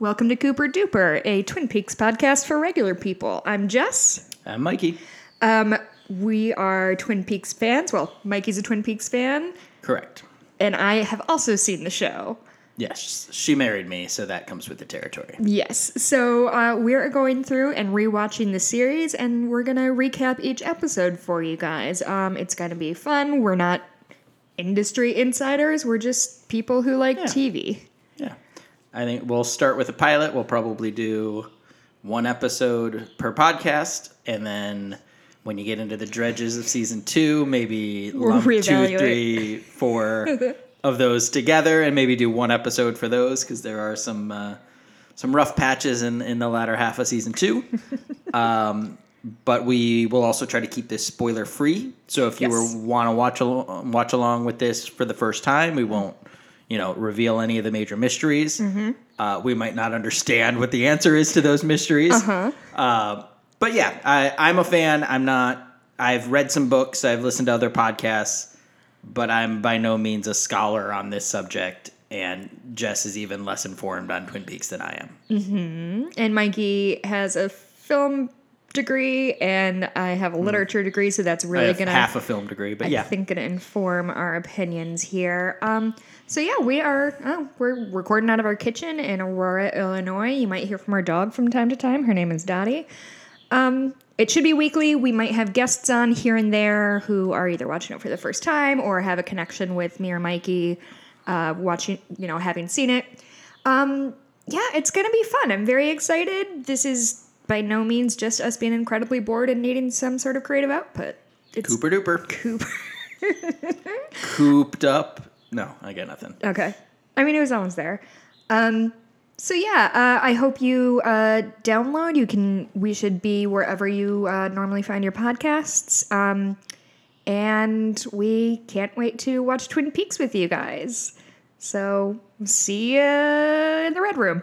Welcome to Cooper Duper, a Twin Peaks podcast for regular people. I'm Jess. I'm Mikey. Um, we are Twin Peaks fans. Well, Mikey's a Twin Peaks fan, Correct. and I have also seen the show. Yes, she married me, so that comes with the territory. Yes. So uh, we're going through and rewatching the series, and we're gonna recap each episode for you guys. Um, it's gonna be fun. We're not industry insiders. We're just people who like. TV. I think we'll start with a pilot. We'll probably do one episode per podcast, and then when you get into the dredges of season two, maybe We'll lump two, three, four of those together, and maybe do one episode for those because there are some uh, some rough patches in in the latter half of season two. um, but we will also try to keep this spoiler free. So if you Yes. were want to watch al- watch along with this for the first time, we won't you know reveal any of the major mysteries. Uh, we might not understand what the answer is to those mysteries. Uh, but yeah, I, I'm a fan. I'm not. I've read some books. I've listened to other podcasts, but I'm by no means a scholar on this subject. And Jess is even less informed on Twin Peaks than I am. And Mikey has a film degree, and I have a literature degree, so that's really gonna half a film degree, but I yeah, think gonna inform our opinions here. Um, so yeah, we are oh, we're recording out of our kitchen in Aurora, Illinois. You might hear from our dog from time to time. Her name is Dottie. Um, it should be weekly. We might have guests on here and there who are either watching it for the first time or have a connection with me or Mikey, uh, watching you know having seen it. Um, yeah, it's gonna be fun. I'm very excited. This is by no means just us being incredibly bored and needing some sort of creative output. It's Cooper duper, Cooper. cooped up. No, I got nothing. Okay. I mean, it was almost there. Um, so yeah, uh, I hope you uh, download. You can. We should be wherever you uh, normally find your podcasts. Um, and we can't wait to watch Twin Peaks with you guys. So see you in the red room.